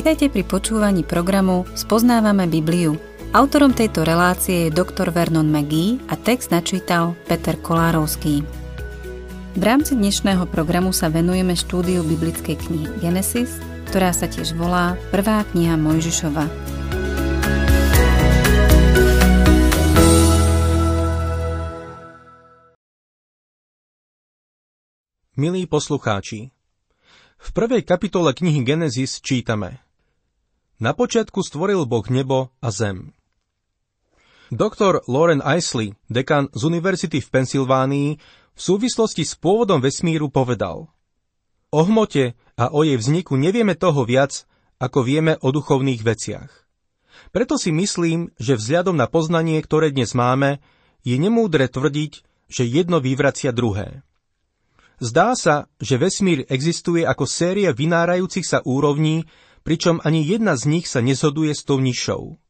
Vitajte pri počúvaní programu Spoznávame Bibliu. Autorom tejto relácie je dr. Vernon McGee a text načítal Peter Kolárovský. V rámci dnešného programu sa venujeme štúdiu biblickej knihy Genesis, ktorá sa tiež volá Prvá kniha Mojžišova. Milí poslucháči, v prvej kapitole knihy Genesis čítame Na počiatku stvoril Boh nebo a zem. Doktor Lauren Isley, dekan z univerzity v Pensylvánii, v súvislosti s pôvodom vesmíru povedal O hmote a o jej vzniku nevieme toho viac, ako vieme o duchovných veciach. Preto si myslím, že vzhľadom na poznanie, ktoré dnes máme, je nemúdre tvrdiť, že jedno vyvracia druhé. Zdá sa, že vesmír existuje ako séria vynárajúcich sa úrovní, pričom ani jedna z nich sa nezhoduje s tou nižšou.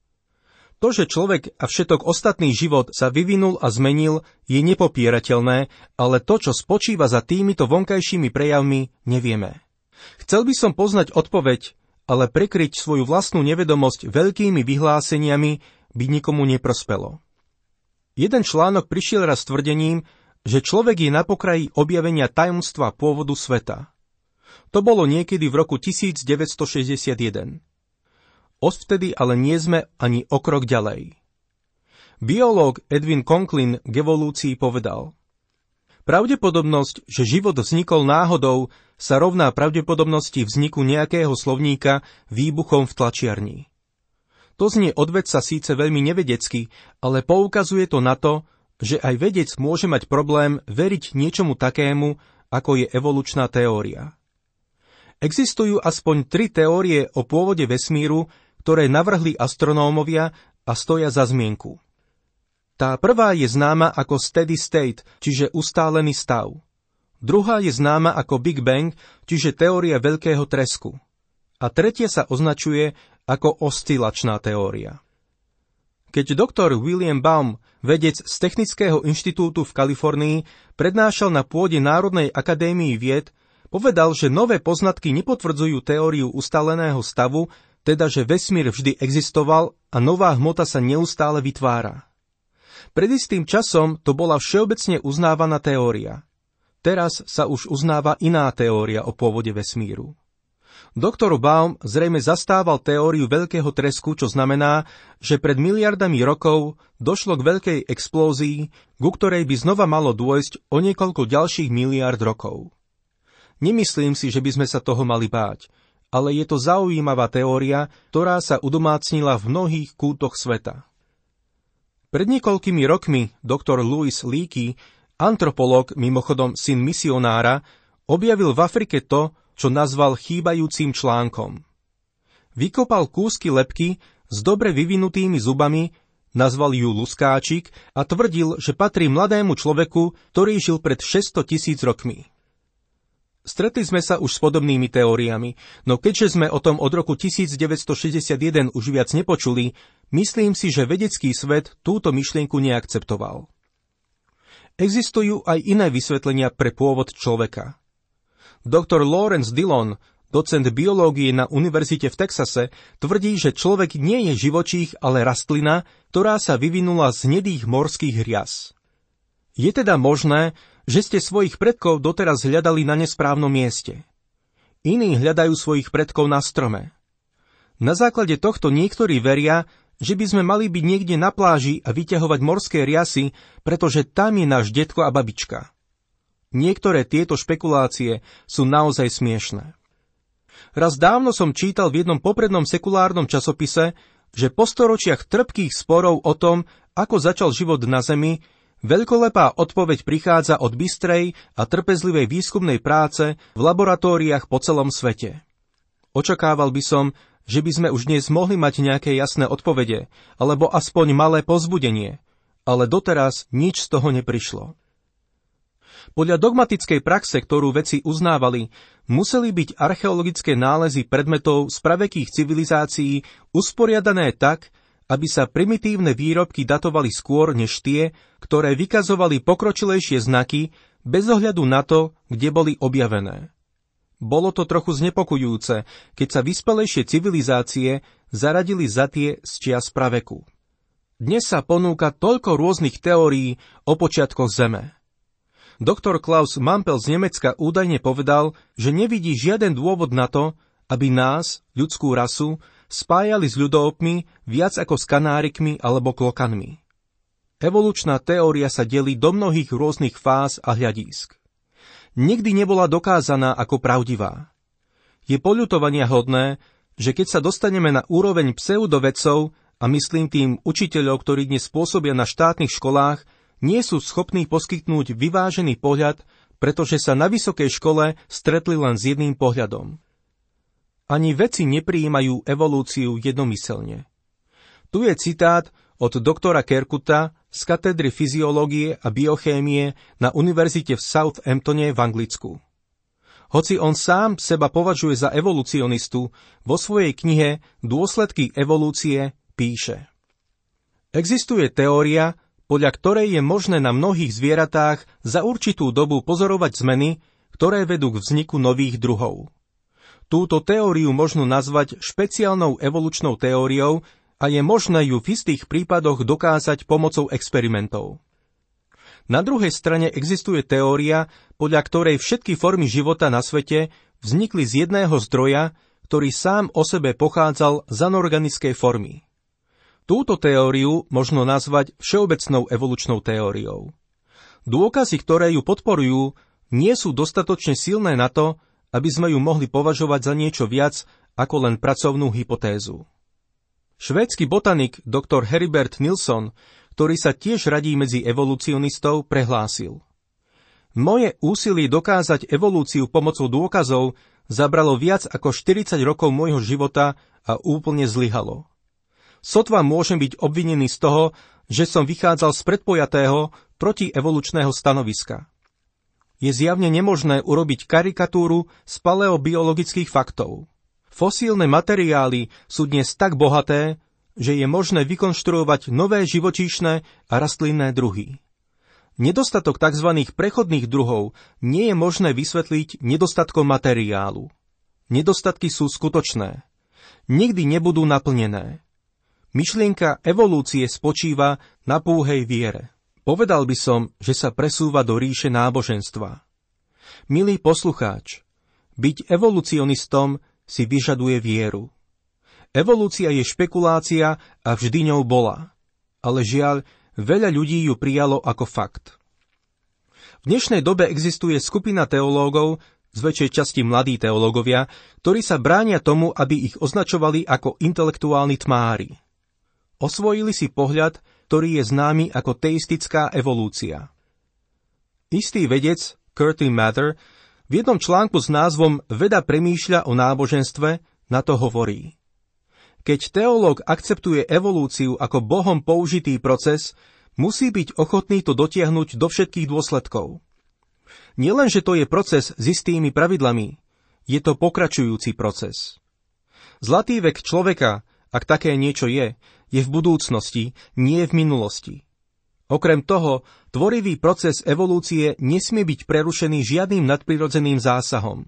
To, že človek a všetok ostatný život sa vyvinul a zmenil, je nepopierateľné, ale to, čo spočíva za týmito vonkajšími prejavmi, nevieme. Chcel by som poznať odpoveď, ale prekryť svoju vlastnú nevedomosť veľkými vyhláseniami by nikomu neprospelo. Jeden článok prišiel raz tvrdením, že človek je na pokraji objavenia tajomstva pôvodu sveta. To bolo niekedy v roku 1961. Odvtedy ale nie sme ani o krok ďalej. Biológ Edwin Conklin k evolúcii povedal Pravdepodobnosť, že život vznikol náhodou, sa rovná pravdepodobnosti vzniku nejakého slovníka výbuchom v tlačiarni. To znie odvedca síce veľmi nevedecky, ale poukazuje to na to, že aj vedec môže mať problém veriť niečomu takému, ako je evolučná teória. Existujú aspoň tri teórie o pôvode vesmíru, ktoré navrhli astronómovia a stoja za zmienku. Tá prvá je známa ako steady state, čiže ustálený stav. Druhá je známa ako Big Bang, čiže teória veľkého tresku. A tretia sa označuje ako oscilačná teória. Keď doktor William Baum, vedec z Technického inštitútu v Kalifornii, prednášal na pôde Národnej akadémii vied, povedal, že nové poznatky nepotvrdzujú teóriu ustaleného stavu, teda že vesmír vždy existoval a nová hmota sa neustále vytvára. Pred istým časom to bola všeobecne uznávaná teória. Teraz sa už uznáva iná teória o pôvode vesmíru. Doktor Baum zrejme zastával teóriu veľkého tresku, čo znamená, že pred miliardami rokov došlo k veľkej explózii, ku ktorej by znova malo dôjsť o niekoľko ďalších miliard rokov. Nemyslím si, že by sme sa toho mali báť, ale je to zaujímavá teória, ktorá sa udomácnila v mnohých kútoch sveta. Pred niekoľkými rokmi doktor Louis Leakey, antropolog, mimochodom syn misionára, objavil v Afrike to, čo nazval chýbajúcim článkom. Vykopal kúsky lepky s dobre vyvinutými zubami, nazval ju luskáčik a tvrdil, že patrí mladému človeku, ktorý žil pred 600 tisíc rokmi. Stretli sme sa už s podobnými teóriami, no keďže sme o tom od roku 1961 už viac nepočuli, myslím si, že vedecký svet túto myšlienku neakceptoval. Existujú aj iné vysvetlenia pre pôvod človeka. Doktor Lawrence Dillon, docent biológie na univerzite v Texase, tvrdí, že človek nie je živočích, ale rastlina, ktorá sa vyvinula z nedých morských hrias. Je teda možné, že ste svojich predkov doteraz hľadali na nesprávnom mieste. Iní hľadajú svojich predkov na strome. Na základe tohto niektorí veria, že by sme mali byť niekde na pláži a vyťahovať morské riasy, pretože tam je náš detko a babička. Niektoré tieto špekulácie sú naozaj smiešné. Raz dávno som čítal v jednom poprednom sekulárnom časopise, že po storočiach trpkých sporov o tom, ako začal život na Zemi, veľkolepá odpoveď prichádza od bystrej a trpezlivej výskumnej práce v laboratóriách po celom svete. Očakával by som, že by sme už dnes mohli mať nejaké jasné odpovede, alebo aspoň malé pozbudenie, ale doteraz nič z toho neprišlo. Podľa dogmatickej praxe, ktorú veci uznávali, museli byť archeologické nálezy predmetov z pravekých civilizácií usporiadané tak, aby sa primitívne výrobky datovali skôr než tie, ktoré vykazovali pokročilejšie znaky bez ohľadu na to, kde boli objavené. Bolo to trochu znepokojúce, keď sa vyspelejšie civilizácie zaradili za tie z čias praveku. Dnes sa ponúka toľko rôznych teórií o počiatkoch Zeme. Doktor Klaus Mampel z Nemecka údajne povedal, že nevidí žiaden dôvod na to, aby nás, ľudskú rasu, spájali s ľudópmi viac ako s kanárikmi alebo klokanmi. Evolučná teória sa delí do mnohých rôznych fáz a hľadísk nikdy nebola dokázaná ako pravdivá. Je poľutovania hodné, že keď sa dostaneme na úroveň pseudovedcov, a myslím tým učiteľov, ktorí dnes pôsobia na štátnych školách, nie sú schopní poskytnúť vyvážený pohľad, pretože sa na vysokej škole stretli len s jedným pohľadom. Ani veci neprijímajú evolúciu jednomyselne. Tu je citát od doktora Kerkuta z katedry fyziológie a biochémie na univerzite v Southamptone v Anglicku. Hoci on sám seba považuje za evolucionistu, vo svojej knihe Dôsledky evolúcie píše. Existuje teória, podľa ktorej je možné na mnohých zvieratách za určitú dobu pozorovať zmeny, ktoré vedú k vzniku nových druhov. Túto teóriu možno nazvať špeciálnou evolučnou teóriou, a je možné ju v istých prípadoch dokázať pomocou experimentov. Na druhej strane existuje teória, podľa ktorej všetky formy života na svete vznikli z jedného zdroja, ktorý sám o sebe pochádzal z anorganickej formy. Túto teóriu možno nazvať všeobecnou evolučnou teóriou. Dôkazy, ktoré ju podporujú, nie sú dostatočne silné na to, aby sme ju mohli považovať za niečo viac ako len pracovnú hypotézu. Švédsky botanik dr. Heribert Nilsson, ktorý sa tiež radí medzi evolucionistov, prehlásil. Moje úsilie dokázať evolúciu pomocou dôkazov zabralo viac ako 40 rokov môjho života a úplne zlyhalo. Sotva môžem byť obvinený z toho, že som vychádzal z predpojatého protievolučného stanoviska. Je zjavne nemožné urobiť karikatúru z paleobiologických faktov. Fosílne materiály sú dnes tak bohaté, že je možné vykonštruovať nové živočíšne a rastlinné druhy. Nedostatok tzv. prechodných druhov nie je možné vysvetliť nedostatkom materiálu. Nedostatky sú skutočné. Nikdy nebudú naplnené. Myšlienka evolúcie spočíva na púhej viere. Povedal by som, že sa presúva do ríše náboženstva. Milý poslucháč, byť evolucionistom si vyžaduje vieru. Evolúcia je špekulácia a vždy ňou bola. Ale žiaľ, veľa ľudí ju prijalo ako fakt. V dnešnej dobe existuje skupina teológov, z väčšej časti mladí teológovia, ktorí sa bránia tomu, aby ich označovali ako intelektuálni tmári. Osvojili si pohľad, ktorý je známy ako teistická evolúcia. Istý vedec, Curtin Mather, v jednom článku s názvom Veda premýšľa o náboženstve na to hovorí. Keď teológ akceptuje evolúciu ako Bohom použitý proces, musí byť ochotný to dotiahnuť do všetkých dôsledkov. Nielen, že to je proces s istými pravidlami, je to pokračujúci proces. Zlatý vek človeka, ak také niečo je, je v budúcnosti, nie v minulosti. Okrem toho, tvorivý proces evolúcie nesmie byť prerušený žiadnym nadprirodzeným zásahom.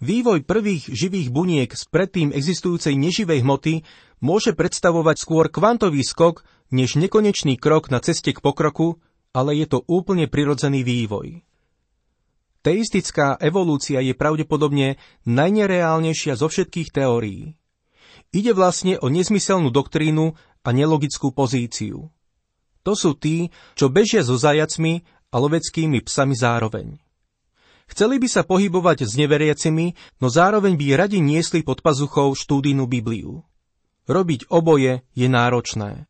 Vývoj prvých živých buniek z predtým existujúcej neživej hmoty môže predstavovať skôr kvantový skok, než nekonečný krok na ceste k pokroku, ale je to úplne prirodzený vývoj. Teistická evolúcia je pravdepodobne najnereálnejšia zo všetkých teórií. Ide vlastne o nezmyselnú doktrínu a nelogickú pozíciu. To sú tí, čo bežia so zajacmi a loveckými psami zároveň. Chceli by sa pohybovať s neveriacimi, no zároveň by radi niesli pod pazuchou štúdijnú Bibliu. Robiť oboje je náročné.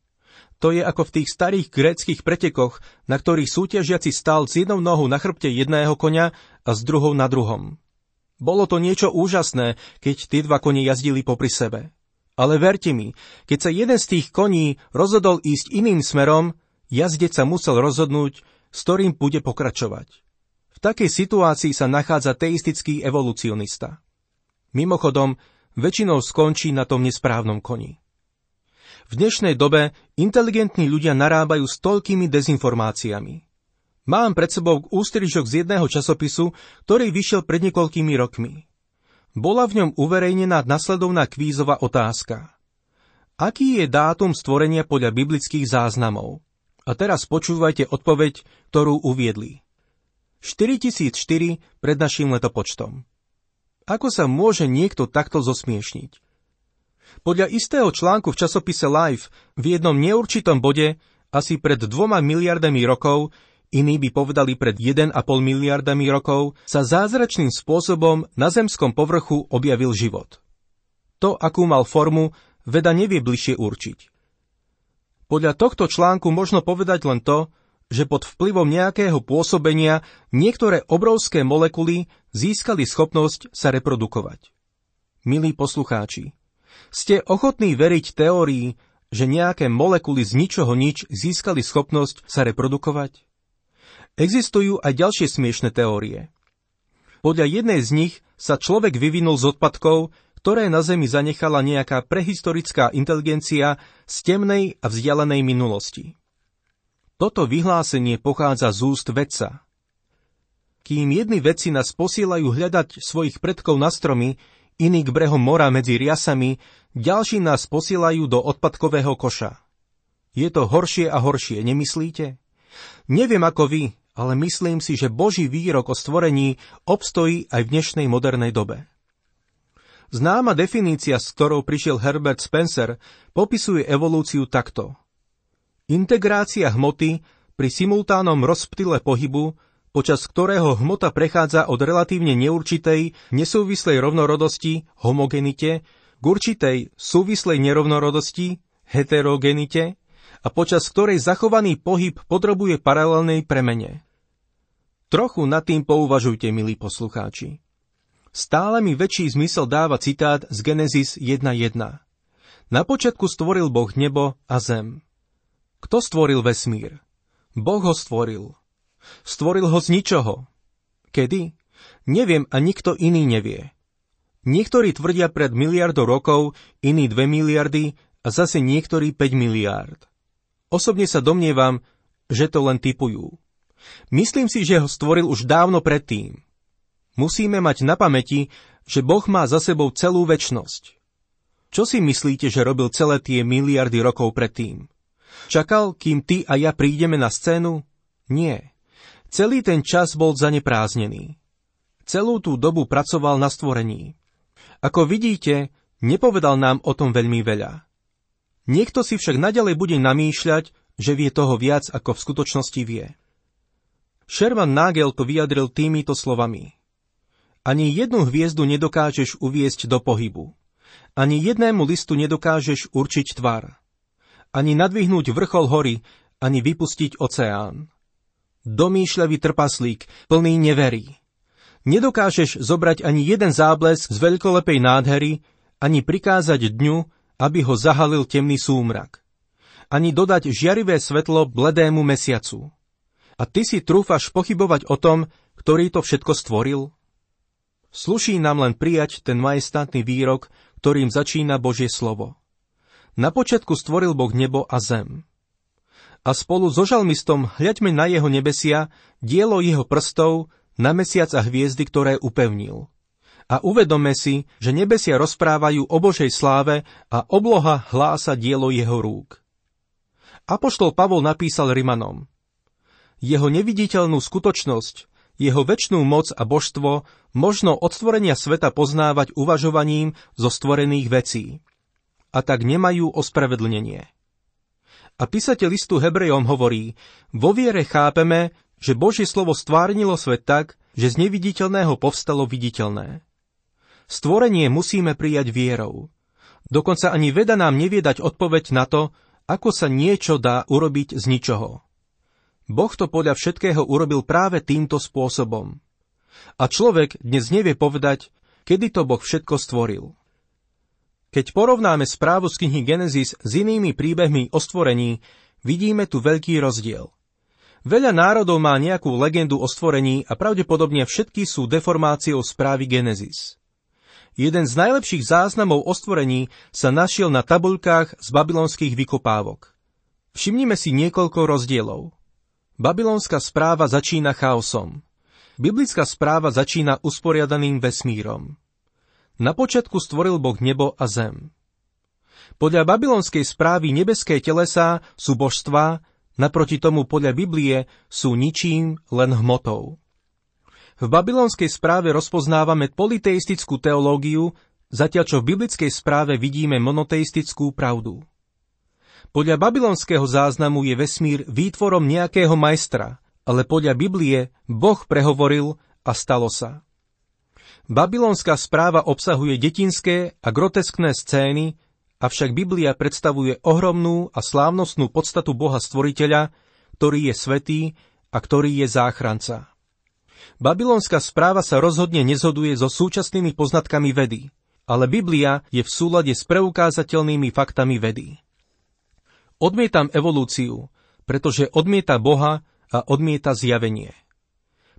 To je ako v tých starých gréckých pretekoch, na ktorých súťažiaci stál s jednou nohou na chrbte jedného konia a s druhou na druhom. Bolo to niečo úžasné, keď tie dva kone jazdili popri sebe. Ale verte mi, keď sa jeden z tých koní rozhodol ísť iným smerom, jazdec sa musel rozhodnúť, s ktorým bude pokračovať. V takej situácii sa nachádza teistický evolucionista. Mimochodom, väčšinou skončí na tom nesprávnom koni. V dnešnej dobe inteligentní ľudia narábajú s toľkými dezinformáciami. Mám pred sebou ústrižok z jedného časopisu, ktorý vyšiel pred niekoľkými rokmi. Bola v ňom uverejnená nasledovná kvízová otázka. Aký je dátum stvorenia podľa biblických záznamov? A teraz počúvajte odpoveď, ktorú uviedli. 4004 pred našim letopočtom. Ako sa môže niekto takto zosmiešniť? Podľa istého článku v časopise Life v jednom neurčitom bode asi pred dvoma miliardami rokov, iní by povedali pred 1,5 miliardami rokov, sa zázračným spôsobom na zemskom povrchu objavil život. To, akú mal formu, veda nevie bližšie určiť. Podľa tohto článku možno povedať len to, že pod vplyvom nejakého pôsobenia niektoré obrovské molekuly získali schopnosť sa reprodukovať. Milí poslucháči, ste ochotní veriť teórii, že nejaké molekuly z ničoho nič získali schopnosť sa reprodukovať? Existujú aj ďalšie smiešne teórie. Podľa jednej z nich sa človek vyvinul z odpadkov, ktoré na Zemi zanechala nejaká prehistorická inteligencia z temnej a vzdialenej minulosti. Toto vyhlásenie pochádza z úst vedca. Kým jedni vedci nás posielajú hľadať svojich predkov na stromy, iní k brehom mora medzi riasami, ďalší nás posielajú do odpadkového koša. Je to horšie a horšie, nemyslíte? Neviem ako vy, ale myslím si, že Boží výrok o stvorení obstojí aj v dnešnej modernej dobe. Známa definícia, s ktorou prišiel Herbert Spencer, popisuje evolúciu takto. Integrácia hmoty pri simultánom rozptyle pohybu, počas ktorého hmota prechádza od relatívne neurčitej, nesúvislej rovnorodosti, homogenite, k určitej súvislej nerovnorodosti, heterogenite, a počas ktorej zachovaný pohyb podrobuje paralelnej premene. Trochu nad tým pouvažujte, milí poslucháči. Stále mi väčší zmysel dáva citát z Genesis 1.1. Na počiatku stvoril Boh nebo a zem. Kto stvoril vesmír? Boh ho stvoril. Stvoril ho z ničoho. Kedy? Neviem a nikto iný nevie. Niektorí tvrdia pred miliardou rokov, iní 2 miliardy a zase niektorí 5 miliárd. Osobne sa domnievam, že to len typujú. Myslím si, že ho stvoril už dávno predtým. Musíme mať na pamäti, že Boh má za sebou celú väčnosť. Čo si myslíte, že robil celé tie miliardy rokov predtým? Čakal, kým ty a ja prídeme na scénu? Nie. Celý ten čas bol zanepráznený. Celú tú dobu pracoval na stvorení. Ako vidíte, nepovedal nám o tom veľmi veľa. Niekto si však nadalej bude namýšľať, že vie toho viac, ako v skutočnosti vie. Sherman Nagel to vyjadril týmito slovami. Ani jednu hviezdu nedokážeš uviesť do pohybu. Ani jednému listu nedokážeš určiť tvar ani nadvihnúť vrchol hory, ani vypustiť oceán. Domýšľavý trpaslík, plný neverí. Nedokážeš zobrať ani jeden záblesk z veľkolepej nádhery, ani prikázať dňu, aby ho zahalil temný súmrak. Ani dodať žiarivé svetlo bledému mesiacu. A ty si trúfaš pochybovať o tom, ktorý to všetko stvoril? Sluší nám len prijať ten majestátny výrok, ktorým začína Božie slovo. Na počiatku stvoril Boh nebo a zem. A spolu so žalmistom hľaďme na jeho nebesia, dielo jeho prstov, na mesiac a hviezdy, ktoré upevnil. A uvedome si, že nebesia rozprávajú o Božej sláve a obloha hlása dielo jeho rúk. Apoštol Pavol napísal Rimanom. Jeho neviditeľnú skutočnosť, jeho väčšnú moc a božstvo možno od stvorenia sveta poznávať uvažovaním zo stvorených vecí a tak nemajú ospravedlnenie. A písateľ listu Hebrejom hovorí, vo viere chápeme, že Božie slovo stvárnilo svet tak, že z neviditeľného povstalo viditeľné. Stvorenie musíme prijať vierou. Dokonca ani veda nám nevie dať odpoveď na to, ako sa niečo dá urobiť z ničoho. Boh to podľa všetkého urobil práve týmto spôsobom. A človek dnes nevie povedať, kedy to Boh všetko stvoril. Keď porovnáme správu z knihy Genesis s inými príbehmi o stvorení, vidíme tu veľký rozdiel. Veľa národov má nejakú legendu o stvorení a pravdepodobne všetky sú deformáciou správy Genesis. Jeden z najlepších záznamov o stvorení sa našiel na tabuľkách z babylonských vykopávok. Všimnime si niekoľko rozdielov. Babylonská správa začína chaosom. Biblická správa začína usporiadaným vesmírom. Na počiatku stvoril Boh nebo a zem. Podľa babylonskej správy nebeské telesá sú božstvá, naproti tomu podľa Biblie sú ničím, len hmotou. V babylonskej správe rozpoznávame politeistickú teológiu, zatiaľ čo v biblickej správe vidíme monoteistickú pravdu. Podľa babylonského záznamu je vesmír výtvorom nejakého majstra, ale podľa Biblie Boh prehovoril a stalo sa. Babylonská správa obsahuje detinské a groteskné scény, avšak Biblia predstavuje ohromnú a slávnostnú podstatu Boha Stvoriteľa, ktorý je svetý a ktorý je záchranca. Babylonská správa sa rozhodne nezhoduje so súčasnými poznatkami vedy, ale Biblia je v súlade s preukázateľnými faktami vedy. Odmietam evolúciu, pretože odmieta Boha a odmieta zjavenie.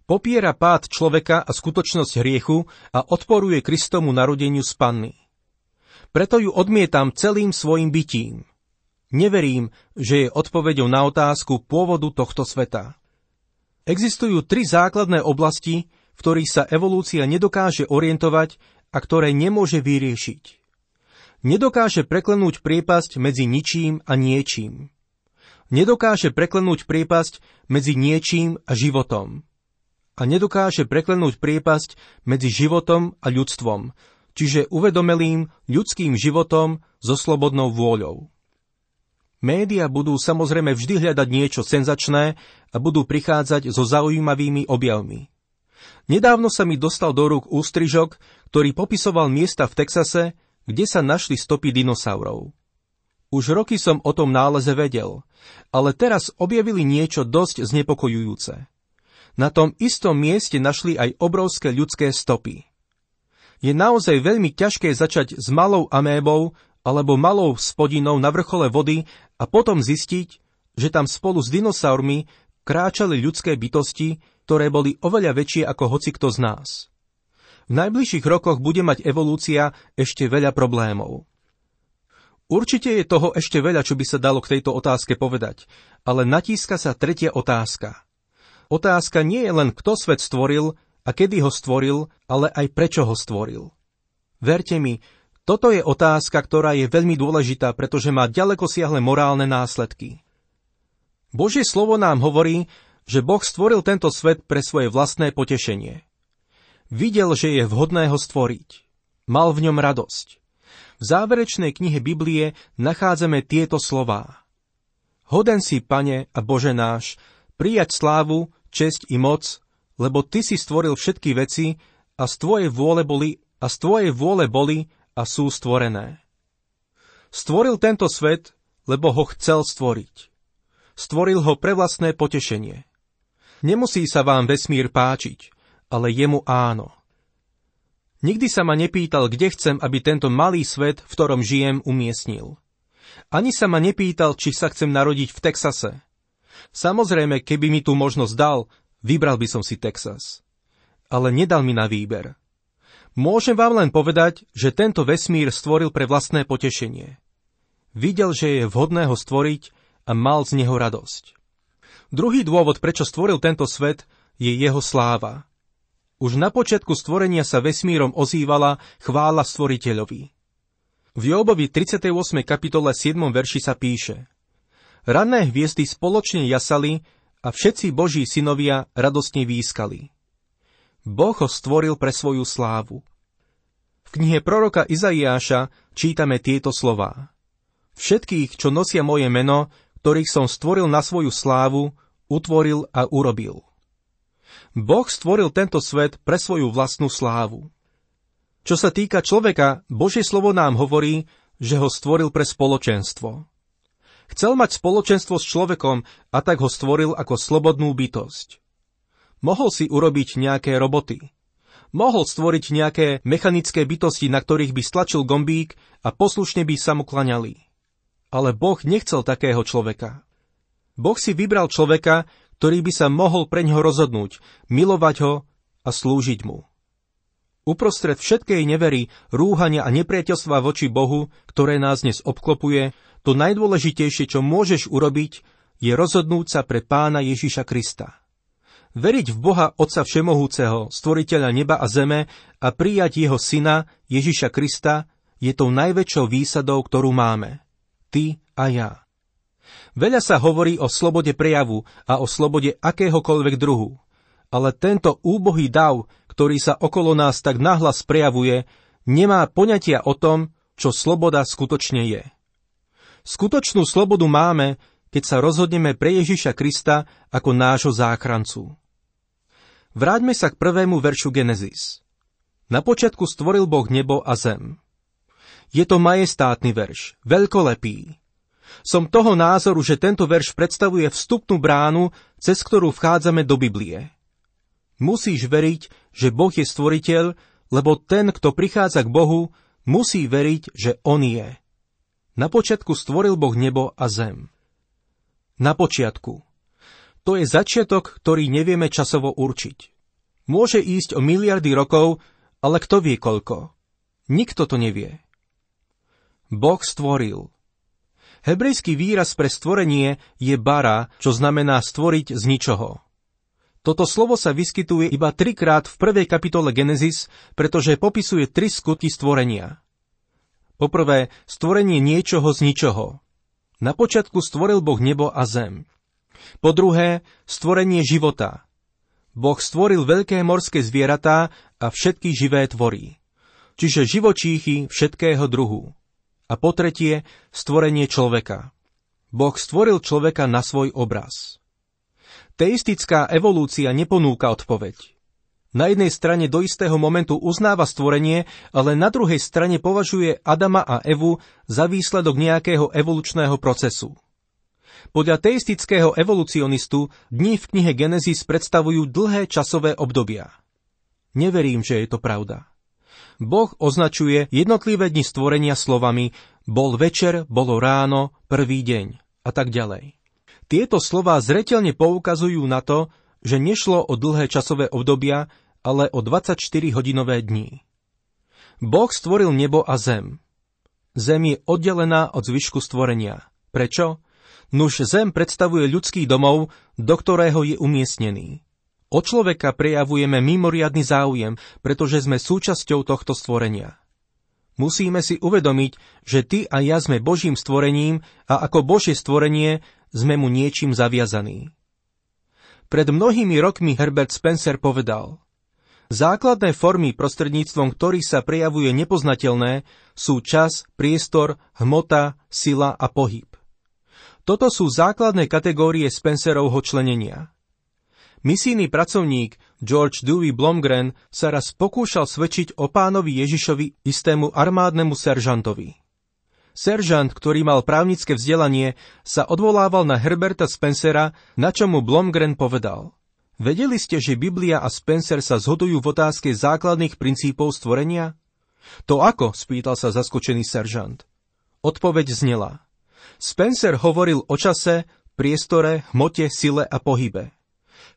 Popiera pád človeka a skutočnosť hriechu a odporuje Kristomu narodeniu z panny. Preto ju odmietam celým svojim bytím. Neverím, že je odpoveďou na otázku pôvodu tohto sveta. Existujú tri základné oblasti, v ktorých sa evolúcia nedokáže orientovať a ktoré nemôže vyriešiť nedokáže preklenúť priepasť medzi ničím a niečím. Nedokáže preklenúť priepasť medzi niečím a životom. A nedokáže preklenúť priepasť medzi životom a ľudstvom, čiže uvedomelým ľudským životom so slobodnou vôľou. Média budú samozrejme vždy hľadať niečo senzačné a budú prichádzať so zaujímavými objavmi. Nedávno sa mi dostal do rúk ústrižok, ktorý popisoval miesta v Texase, kde sa našli stopy dinosaurov. Už roky som o tom náleze vedel, ale teraz objavili niečo dosť znepokojujúce. Na tom istom mieste našli aj obrovské ľudské stopy. Je naozaj veľmi ťažké začať s malou amébou alebo malou spodinou na vrchole vody a potom zistiť, že tam spolu s dinosaurmi kráčali ľudské bytosti, ktoré boli oveľa väčšie ako hocikto z nás. V najbližších rokoch bude mať evolúcia ešte veľa problémov. Určite je toho ešte veľa, čo by sa dalo k tejto otázke povedať, ale natíska sa tretia otázka. Otázka nie je len kto svet stvoril a kedy ho stvoril, ale aj prečo ho stvoril. Verte mi, toto je otázka, ktorá je veľmi dôležitá, pretože má ďaleko siahle morálne následky. Božie slovo nám hovorí, že Boh stvoril tento svet pre svoje vlastné potešenie. Videl, že je vhodné ho stvoriť. Mal v ňom radosť. V záverečnej knihe Biblie nachádzame tieto slová. Hoden si, pane a Bože náš, prijať slávu, česť i moc, lebo Ty si stvoril všetky veci a z Tvojej vôle boli a z Tvojej vôle boli a sú stvorené. Stvoril tento svet, lebo ho chcel stvoriť. Stvoril ho pre vlastné potešenie. Nemusí sa vám vesmír páčiť, ale jemu áno. Nikdy sa ma nepýtal, kde chcem, aby tento malý svet, v ktorom žijem, umiestnil. Ani sa ma nepýtal, či sa chcem narodiť v Texase. Samozrejme, keby mi tú možnosť dal, vybral by som si Texas. Ale nedal mi na výber. Môžem vám len povedať, že tento vesmír stvoril pre vlastné potešenie. Videl, že je vhodné ho stvoriť a mal z neho radosť. Druhý dôvod, prečo stvoril tento svet, je jeho sláva. Už na počiatku stvorenia sa vesmírom ozývala chvála stvoriteľovi. V Jobovi 38. kapitole 7. verši sa píše Ranné hviezdy spoločne jasali a všetci Boží synovia radostne výskali. Boh ho stvoril pre svoju slávu. V knihe proroka Izaiáša čítame tieto slová. Všetkých, čo nosia moje meno, ktorých som stvoril na svoju slávu, utvoril a urobil. Boh stvoril tento svet pre svoju vlastnú slávu. Čo sa týka človeka, Božie slovo nám hovorí, že ho stvoril pre spoločenstvo. Chcel mať spoločenstvo s človekom a tak ho stvoril ako slobodnú bytosť. Mohol si urobiť nejaké roboty. Mohol stvoriť nejaké mechanické bytosti, na ktorých by stlačil gombík a poslušne by sa mu klaňali. Ale Boh nechcel takého človeka. Boh si vybral človeka, ktorý by sa mohol pre ňoho rozhodnúť, milovať ho a slúžiť mu. Uprostred všetkej nevery, rúhania a nepriateľstva voči Bohu, ktoré nás dnes obklopuje, to najdôležitejšie, čo môžeš urobiť, je rozhodnúť sa pre pána Ježiša Krista. Veriť v Boha Otca Všemohúceho, stvoriteľa neba a zeme a prijať jeho syna Ježiša Krista je tou najväčšou výsadou, ktorú máme. Ty a ja. Veľa sa hovorí o slobode prejavu a o slobode akéhokoľvek druhu. Ale tento úbohý dav, ktorý sa okolo nás tak nahlas prejavuje, nemá poňatia o tom, čo sloboda skutočne je. Skutočnú slobodu máme, keď sa rozhodneme pre Ježiša Krista ako nášho záchrancu. Vráťme sa k prvému veršu Genesis. Na počiatku stvoril Boh nebo a zem. Je to majestátny verš, veľkolepý. Som toho názoru, že tento verš predstavuje vstupnú bránu, cez ktorú vchádzame do Biblie. Musíš veriť, že Boh je stvoriteľ, lebo ten, kto prichádza k Bohu, musí veriť, že On je. Na počiatku stvoril Boh nebo a zem. Na počiatku. To je začiatok, ktorý nevieme časovo určiť. Môže ísť o miliardy rokov, ale kto vie koľko? Nikto to nevie. Boh stvoril. Hebrejský výraz pre stvorenie je bara, čo znamená stvoriť z ničoho. Toto slovo sa vyskytuje iba trikrát v prvej kapitole Genesis, pretože popisuje tri skutky stvorenia. Poprvé, stvorenie niečoho z ničoho. Na počiatku stvoril Boh nebo a zem. Po druhé, stvorenie života. Boh stvoril veľké morské zvieratá a všetky živé tvorí. Čiže živočíchy všetkého druhu. A po tretie, stvorenie človeka. Boh stvoril človeka na svoj obraz. Teistická evolúcia neponúka odpoveď. Na jednej strane do istého momentu uznáva stvorenie, ale na druhej strane považuje Adama a Evu za výsledok nejakého evolučného procesu. Podľa teistického evolucionistu dni v knihe Genesis predstavujú dlhé časové obdobia. Neverím, že je to pravda. Boh označuje jednotlivé dni stvorenia slovami bol večer, bolo ráno, prvý deň a tak ďalej. Tieto slová zretelne poukazujú na to, že nešlo o dlhé časové obdobia, ale o 24-hodinové dní. Boh stvoril nebo a zem. Zem je oddelená od zvyšku stvorenia. Prečo? Nuž zem predstavuje ľudský domov, do ktorého je umiestnený. O človeka prejavujeme mimoriadny záujem, pretože sme súčasťou tohto stvorenia. Musíme si uvedomiť, že ty a ja sme Božím stvorením a ako Božie stvorenie sme mu niečím zaviazaní. Pred mnohými rokmi Herbert Spencer povedal Základné formy, prostredníctvom ktorých sa prejavuje nepoznateľné, sú čas, priestor, hmota, sila a pohyb. Toto sú základné kategórie Spencerovho členenia. Misijný pracovník George Dewey Blomgren sa raz pokúšal svedčiť o pánovi Ježišovi istému armádnemu seržantovi. Seržant, ktorý mal právnické vzdelanie, sa odvolával na Herberta Spencera, na čo mu Blomgren povedal. Vedeli ste, že Biblia a Spencer sa zhodujú v otázke základných princípov stvorenia? To ako? spýtal sa zaskočený seržant. Odpoveď znela. Spencer hovoril o čase, priestore, hmote, sile a pohybe.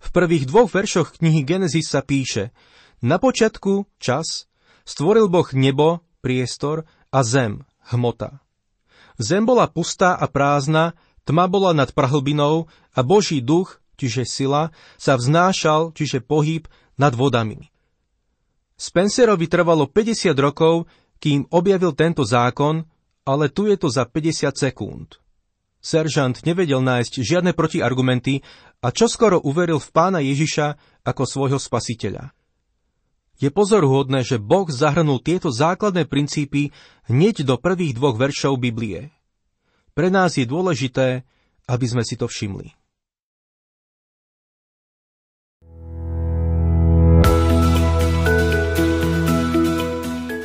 V prvých dvoch veršoch knihy Genesis sa píše Na počiatku, čas, stvoril Boh nebo, priestor a zem, hmota. Zem bola pustá a prázdna, tma bola nad prahlbinou a Boží duch, čiže sila, sa vznášal, čiže pohyb, nad vodami. Spencerovi trvalo 50 rokov, kým objavil tento zákon ale tu je to za 50 sekúnd. Seržant nevedel nájsť žiadne protiargumenty a čoskoro uveril v pána Ježiša ako svojho spasiteľa. Je pozoruhodné, že Boh zahrnul tieto základné princípy hneď do prvých dvoch veršov Biblie. Pre nás je dôležité, aby sme si to všimli.